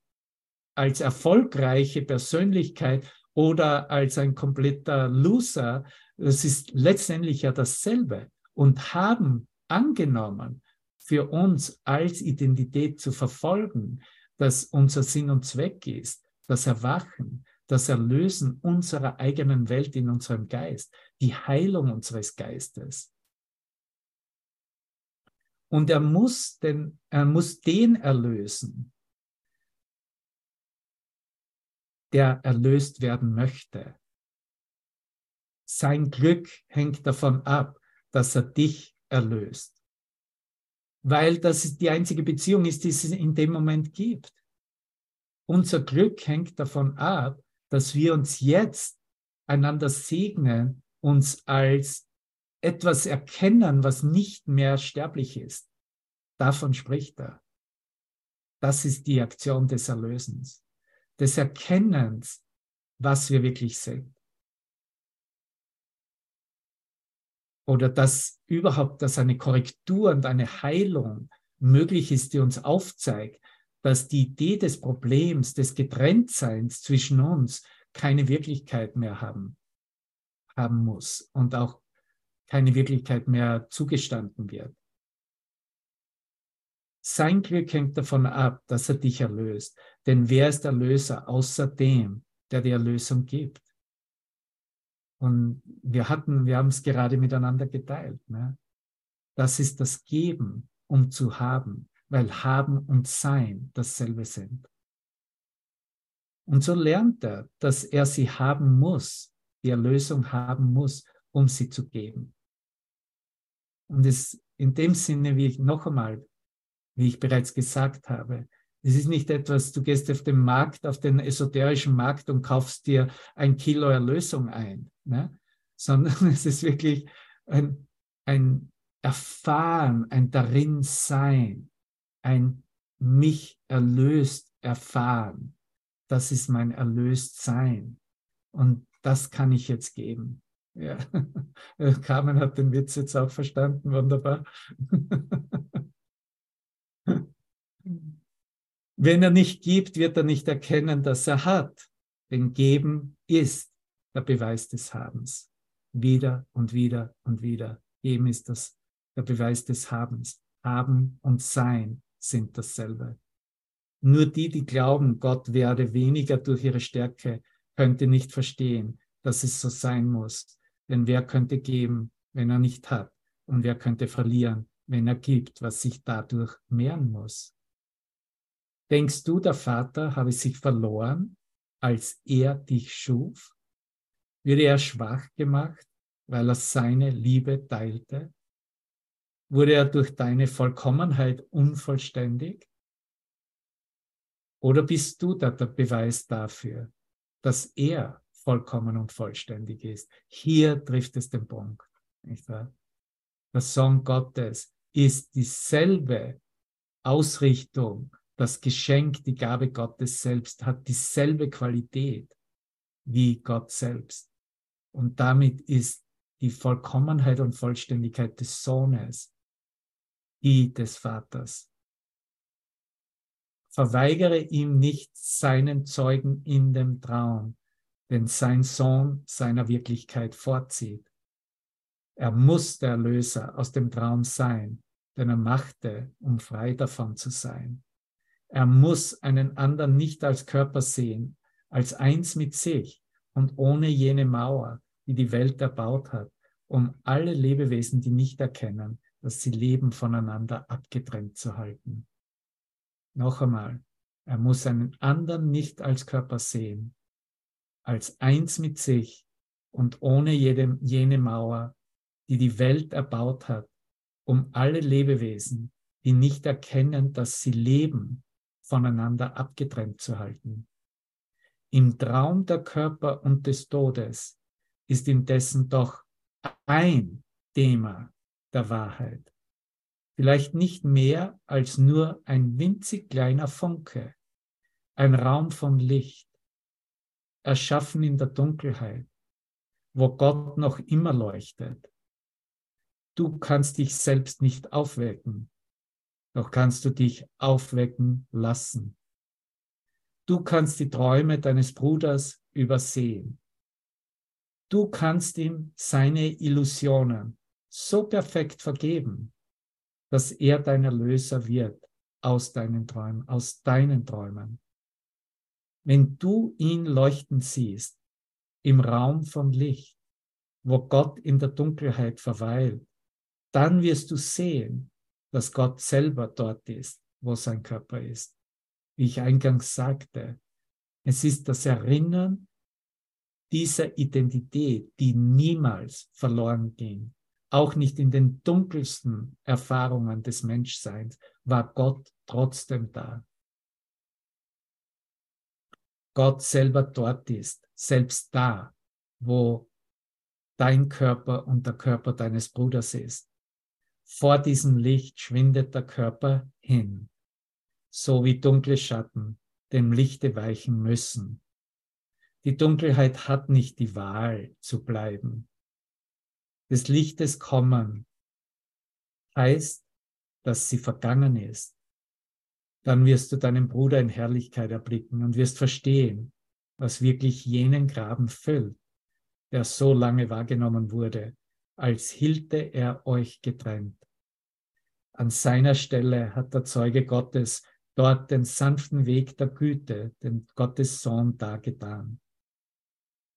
als erfolgreiche Persönlichkeit oder als ein kompletter Loser, das ist letztendlich ja dasselbe und haben angenommen, für uns als Identität zu verfolgen, dass unser Sinn und Zweck ist, das Erwachen, das Erlösen unserer eigenen Welt in unserem Geist, die Heilung unseres Geistes. Und er muss den, er muss den erlösen, der erlöst werden möchte. Sein Glück hängt davon ab, dass er dich erlöst. Weil das die einzige Beziehung ist, die es in dem Moment gibt. Unser Glück hängt davon ab, dass wir uns jetzt einander segnen, uns als etwas erkennen, was nicht mehr sterblich ist. Davon spricht er. Das ist die Aktion des Erlösens, des Erkennens, was wir wirklich sind. Oder dass überhaupt, dass eine Korrektur und eine Heilung möglich ist, die uns aufzeigt, dass die Idee des Problems, des Getrenntseins zwischen uns keine Wirklichkeit mehr haben, haben muss und auch keine Wirklichkeit mehr zugestanden wird. Sein Glück hängt davon ab, dass er dich erlöst. Denn wer ist Erlöser außer dem, der die Erlösung gibt? Und wir hatten, wir haben es gerade miteinander geteilt. Ne? Das ist das Geben, um zu haben weil Haben und Sein dasselbe sind. Und so lernt er, dass er sie haben muss, die Erlösung haben muss, um sie zu geben. Und es in dem Sinne, wie ich noch einmal, wie ich bereits gesagt habe, es ist nicht etwas, du gehst auf den Markt, auf den esoterischen Markt und kaufst dir ein Kilo Erlösung ein, ne? sondern <laughs> es ist wirklich ein, ein Erfahren, ein Darinsein, ein mich erlöst erfahren. Das ist mein Erlöstsein. Und das kann ich jetzt geben. Ja. <laughs> Carmen hat den Witz jetzt auch verstanden, wunderbar. <laughs> Wenn er nicht gibt, wird er nicht erkennen, dass er hat. Denn geben ist der Beweis des Habens. Wieder und wieder und wieder. Geben ist das der Beweis des Habens. Haben und Sein sind dasselbe. Nur die, die glauben, Gott werde weniger durch ihre Stärke, könnte nicht verstehen, dass es so sein muss. Denn wer könnte geben, wenn er nicht hat? Und wer könnte verlieren, wenn er gibt, was sich dadurch mehren muss? Denkst du, der Vater habe sich verloren, als er dich schuf? Würde er schwach gemacht, weil er seine Liebe teilte? Wurde er durch deine Vollkommenheit unvollständig? Oder bist du der Beweis dafür, dass er vollkommen und vollständig ist? Hier trifft es den Punkt. Nicht wahr? Der Sohn Gottes ist dieselbe Ausrichtung, das Geschenk, die Gabe Gottes selbst hat dieselbe Qualität wie Gott selbst. Und damit ist die Vollkommenheit und Vollständigkeit des Sohnes die des Vaters. Verweigere ihm nicht seinen Zeugen in dem Traum, wenn sein Sohn seiner Wirklichkeit vorzieht. Er muss der Erlöser aus dem Traum sein, den er machte, um frei davon zu sein. Er muss einen anderen nicht als Körper sehen, als eins mit sich und ohne jene Mauer, die die Welt erbaut hat, um alle Lebewesen, die nicht erkennen, dass sie leben, voneinander abgetrennt zu halten. Noch einmal, er muss einen anderen nicht als Körper sehen, als eins mit sich und ohne jede, jene Mauer, die die Welt erbaut hat, um alle Lebewesen, die nicht erkennen, dass sie leben, voneinander abgetrennt zu halten. Im Traum der Körper und des Todes ist indessen doch ein Thema der Wahrheit. Vielleicht nicht mehr als nur ein winzig kleiner Funke, ein Raum von Licht, erschaffen in der Dunkelheit, wo Gott noch immer leuchtet. Du kannst dich selbst nicht aufwecken, doch kannst du dich aufwecken lassen. Du kannst die Träume deines Bruders übersehen. Du kannst ihm seine Illusionen so perfekt vergeben, dass er dein Erlöser wird aus deinen Träumen, aus deinen Träumen. Wenn du ihn leuchten siehst, im Raum von Licht, wo Gott in der Dunkelheit verweilt, dann wirst du sehen, dass Gott selber dort ist, wo sein Körper ist. Wie ich eingangs sagte, es ist das Erinnern dieser Identität, die niemals verloren ging. Auch nicht in den dunkelsten Erfahrungen des Menschseins war Gott trotzdem da. Gott selber dort ist, selbst da, wo dein Körper und der Körper deines Bruders ist. Vor diesem Licht schwindet der Körper hin, so wie dunkle Schatten dem Lichte weichen müssen. Die Dunkelheit hat nicht die Wahl zu bleiben. Des Lichtes kommen heißt, dass sie vergangen ist. Dann wirst du deinen Bruder in Herrlichkeit erblicken und wirst verstehen, was wirklich jenen Graben füllt, der so lange wahrgenommen wurde als hielte er euch getrennt. An seiner Stelle hat der Zeuge Gottes dort den sanften Weg der Güte, den Gottes Sohn dargetan.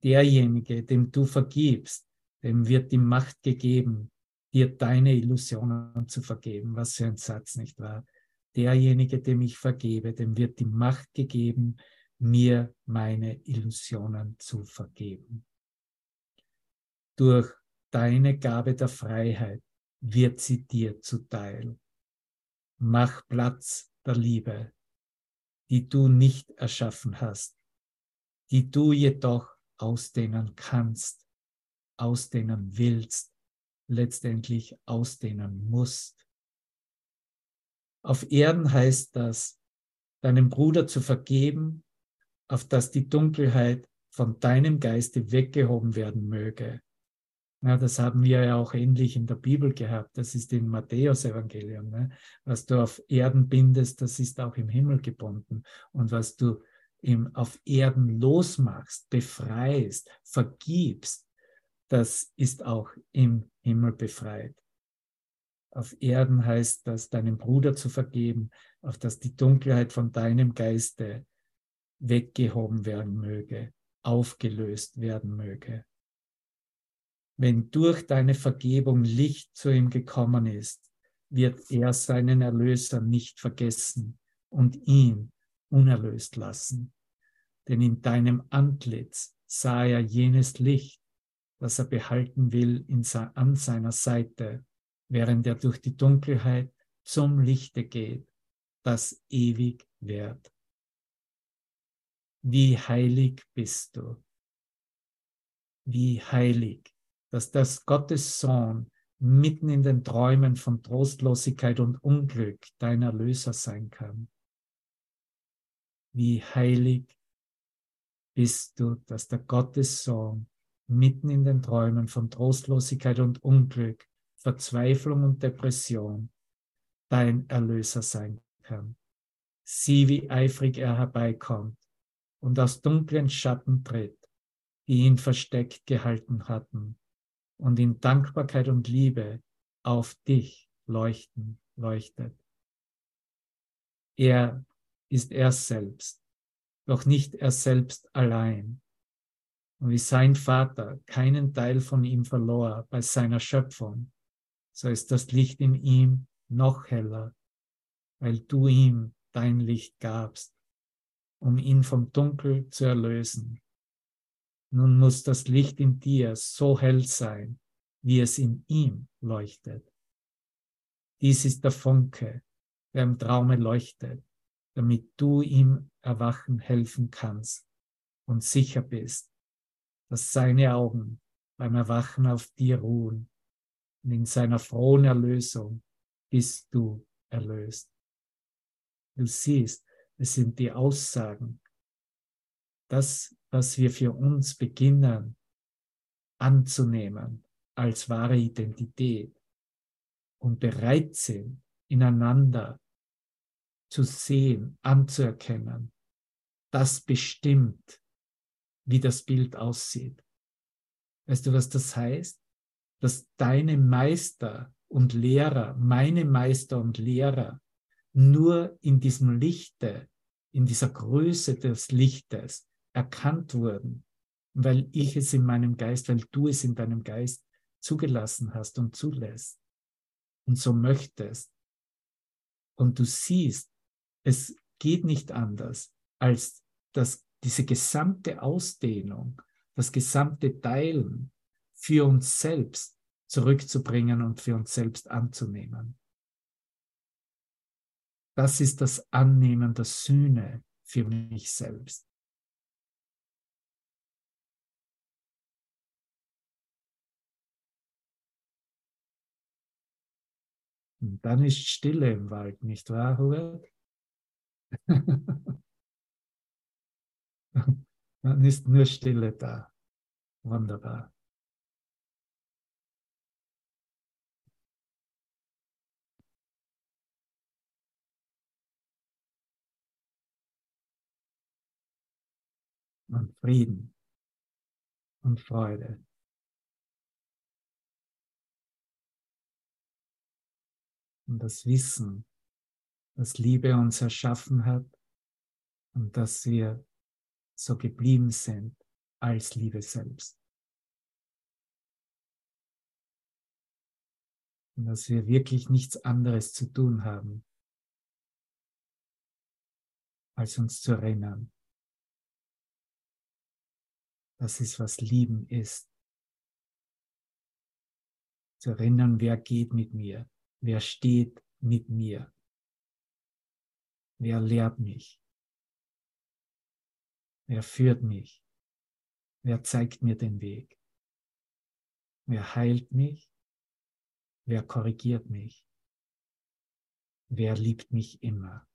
Derjenige, dem du vergibst, dem wird die Macht gegeben, dir deine Illusionen zu vergeben. Was für ein Satz, nicht wahr? Derjenige, dem ich vergebe, dem wird die Macht gegeben, mir meine Illusionen zu vergeben. Durch deine Gabe der Freiheit wird sie dir zuteil. Mach Platz der Liebe, die du nicht erschaffen hast, die du jedoch ausdehnen kannst, ausdehnen willst, letztendlich ausdehnen musst. Auf Erden heißt das, deinem Bruder zu vergeben, auf dass die Dunkelheit von deinem Geiste weggehoben werden möge ja, das haben wir ja auch ähnlich in der Bibel gehabt. Das ist im Matthäus-Evangelium. Ne? Was du auf Erden bindest, das ist auch im Himmel gebunden. Und was du im, auf Erden losmachst, befreist, vergibst, das ist auch im Himmel befreit. Auf Erden heißt das, deinem Bruder zu vergeben, auf dass die Dunkelheit von deinem Geiste weggehoben werden möge, aufgelöst werden möge wenn durch deine Vergebung Licht zu ihm gekommen ist, wird er seinen Erlöser nicht vergessen und ihn unerlöst lassen. Denn in deinem Antlitz sah er jenes Licht, das er behalten will in, an seiner Seite, während er durch die Dunkelheit zum Lichte geht, das ewig währt. Wie heilig bist du? Wie heilig, dass das Gottes Sohn mitten in den Träumen von Trostlosigkeit und Unglück dein Erlöser sein kann. Wie heilig bist du, dass der Gottes Sohn mitten in den Träumen von Trostlosigkeit und Unglück, Verzweiflung und Depression dein Erlöser sein kann. Sieh, wie eifrig er herbeikommt und aus dunklen Schatten tritt, die ihn versteckt gehalten hatten und in Dankbarkeit und Liebe auf dich leuchten, leuchtet. Er ist er selbst, doch nicht er selbst allein. Und wie sein Vater keinen Teil von ihm verlor bei seiner Schöpfung, so ist das Licht in ihm noch heller, weil du ihm dein Licht gabst, um ihn vom Dunkel zu erlösen. Nun muss das Licht in dir so hell sein, wie es in ihm leuchtet. Dies ist der Funke, der im Traume leuchtet, damit du ihm erwachen helfen kannst und sicher bist, dass seine Augen beim Erwachen auf dir ruhen und in seiner frohen Erlösung bist du erlöst. Du siehst, es sind die Aussagen, das, was wir für uns beginnen anzunehmen als wahre Identität und bereit sind, ineinander zu sehen, anzuerkennen, das bestimmt, wie das Bild aussieht. Weißt du, was das heißt? Dass deine Meister und Lehrer, meine Meister und Lehrer, nur in diesem Lichte, in dieser Größe des Lichtes erkannt wurden, weil ich es in meinem Geist, weil du es in deinem Geist zugelassen hast und zulässt und so möchtest. Und du siehst, es geht nicht anders, als dass diese gesamte Ausdehnung, das gesamte Teilen für uns selbst zurückzubringen und für uns selbst anzunehmen. Das ist das Annehmen der Sühne für mich selbst. Und dann ist Stille im Wald, nicht wahr, Hubert? <laughs> dann ist nur Stille da. Wunderbar. Und Frieden und Freude. und das Wissen, dass Liebe uns erschaffen hat und dass wir so geblieben sind als Liebe selbst. Und dass wir wirklich nichts anderes zu tun haben, als uns zu erinnern. Das ist, was Lieben ist. Zu erinnern, wer geht mit mir, Wer steht mit mir? Wer lehrt mich? Wer führt mich? Wer zeigt mir den Weg? Wer heilt mich? Wer korrigiert mich? Wer liebt mich immer?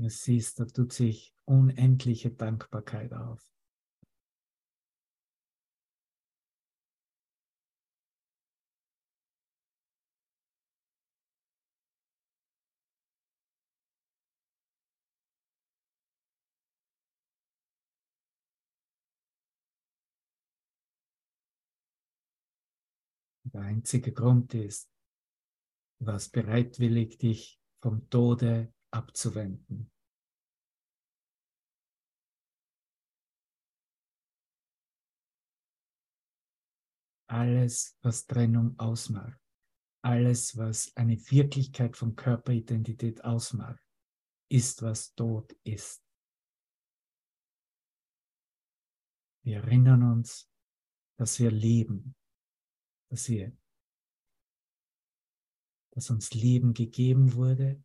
Du siehst, da tut sich unendliche Dankbarkeit auf. Der einzige Grund ist, warst bereitwillig, dich vom Tode abzuwenden. Alles, was Trennung ausmacht, alles, was eine Wirklichkeit von Körperidentität ausmacht, ist, was Tod ist. Wir erinnern uns, dass wir leben, dass wir, dass uns Leben gegeben wurde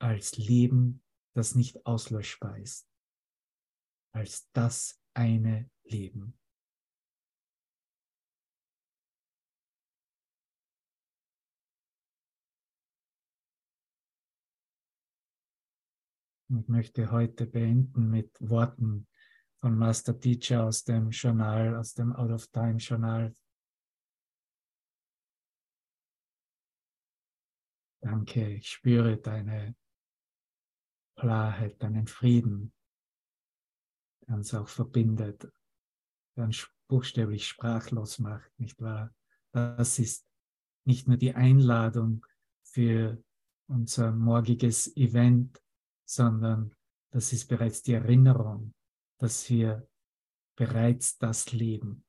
als Leben, das nicht auslöschbar ist, als das eine Leben. Ich möchte heute beenden mit Worten von Master Teacher aus dem Journal, aus dem Out of Time Journal Danke, ich spüre deine Klarheit, deinen Frieden, der uns auch verbindet, der uns buchstäblich sprachlos macht, nicht wahr? Das ist nicht nur die Einladung für unser morgiges Event, sondern das ist bereits die Erinnerung, dass wir bereits das leben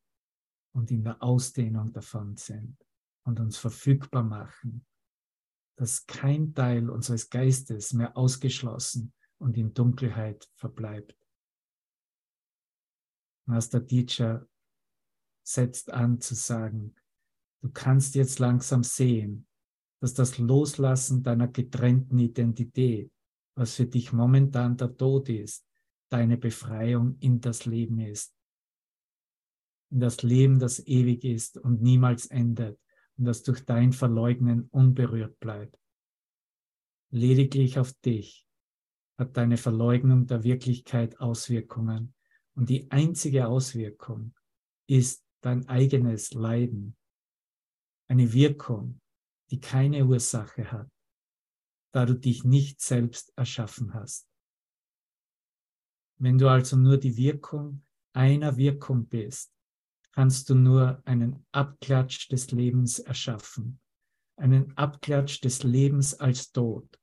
und in der Ausdehnung davon sind und uns verfügbar machen dass kein Teil unseres Geistes mehr ausgeschlossen und in Dunkelheit verbleibt. Master Teacher setzt an zu sagen, du kannst jetzt langsam sehen, dass das Loslassen deiner getrennten Identität, was für dich momentan der Tod ist, deine Befreiung in das Leben ist. In das Leben, das ewig ist und niemals endet das durch dein Verleugnen unberührt bleibt. Lediglich auf dich hat deine Verleugnung der Wirklichkeit Auswirkungen und die einzige Auswirkung ist dein eigenes Leiden. Eine Wirkung, die keine Ursache hat, da du dich nicht selbst erschaffen hast. Wenn du also nur die Wirkung einer Wirkung bist, kannst du nur einen Abklatsch des Lebens erschaffen, einen Abklatsch des Lebens als Tod,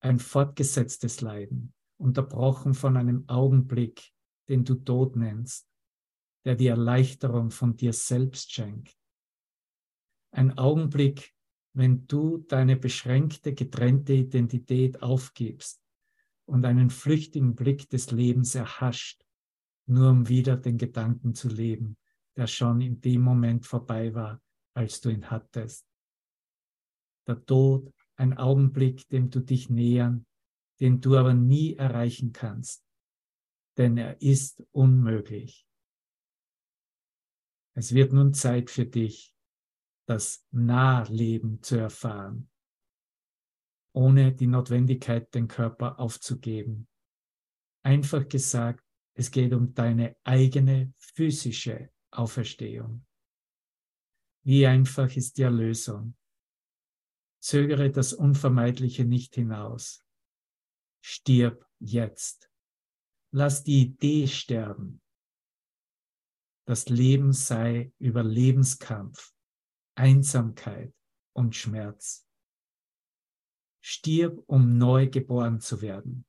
ein fortgesetztes Leiden, unterbrochen von einem Augenblick, den du Tod nennst, der die Erleichterung von dir selbst schenkt. Ein Augenblick, wenn du deine beschränkte, getrennte Identität aufgibst und einen flüchtigen Blick des Lebens erhascht, nur um wieder den Gedanken zu leben, der schon in dem Moment vorbei war, als du ihn hattest. Der Tod, ein Augenblick, dem du dich nähern, den du aber nie erreichen kannst, denn er ist unmöglich. Es wird nun Zeit für dich, das Nahleben zu erfahren, ohne die Notwendigkeit, den Körper aufzugeben. Einfach gesagt, es geht um deine eigene physische Auferstehung. Wie einfach ist die Erlösung. Zögere das Unvermeidliche nicht hinaus. Stirb jetzt. Lass die Idee sterben. Das Leben sei über Lebenskampf, Einsamkeit und Schmerz. Stirb, um neu geboren zu werden.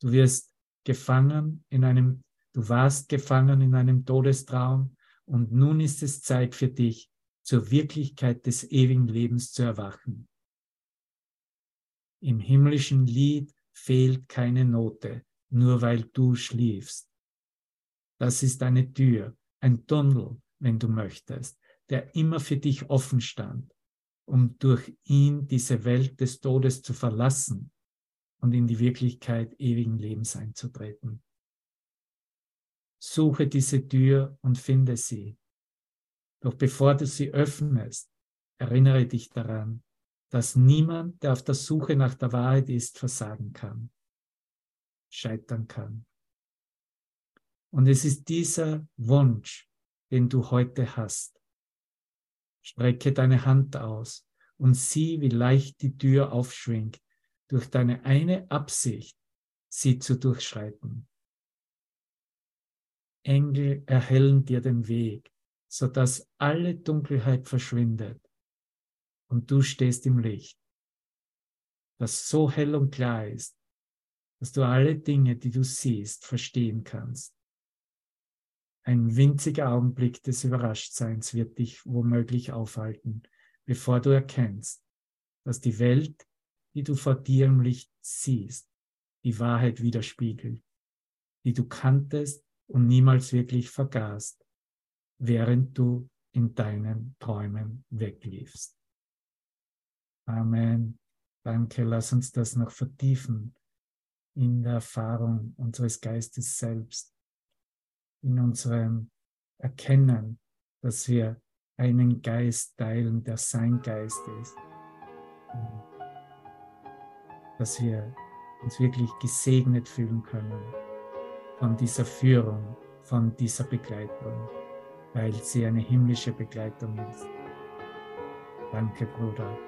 Du wirst gefangen in einem Du warst gefangen in einem Todestraum und nun ist es Zeit für dich, zur Wirklichkeit des ewigen Lebens zu erwachen. Im himmlischen Lied fehlt keine Note, nur weil du schliefst. Das ist eine Tür, ein Tunnel, wenn du möchtest, der immer für dich offen stand, um durch ihn diese Welt des Todes zu verlassen und in die Wirklichkeit ewigen Lebens einzutreten. Suche diese Tür und finde sie. Doch bevor du sie öffnest, erinnere dich daran, dass niemand, der auf der Suche nach der Wahrheit ist, versagen kann, scheitern kann. Und es ist dieser Wunsch, den du heute hast. Strecke deine Hand aus und sieh, wie leicht die Tür aufschwingt, durch deine eine Absicht, sie zu durchschreiten. Engel erhellen dir den Weg, so dass alle Dunkelheit verschwindet und du stehst im Licht, das so hell und klar ist, dass du alle Dinge, die du siehst, verstehen kannst. Ein winziger Augenblick des Überraschtseins wird dich womöglich aufhalten, bevor du erkennst, dass die Welt, die du vor dir im Licht siehst, die Wahrheit widerspiegelt, die du kanntest und niemals wirklich vergaßt, während du in deinen Träumen wegliefst. Amen. Danke, lass uns das noch vertiefen in der Erfahrung unseres Geistes selbst, in unserem Erkennen, dass wir einen Geist teilen, der sein Geist ist. Dass wir uns wirklich gesegnet fühlen können von dieser Führung, von dieser Begleitung, weil sie eine himmlische Begleitung ist. Danke, Bruder.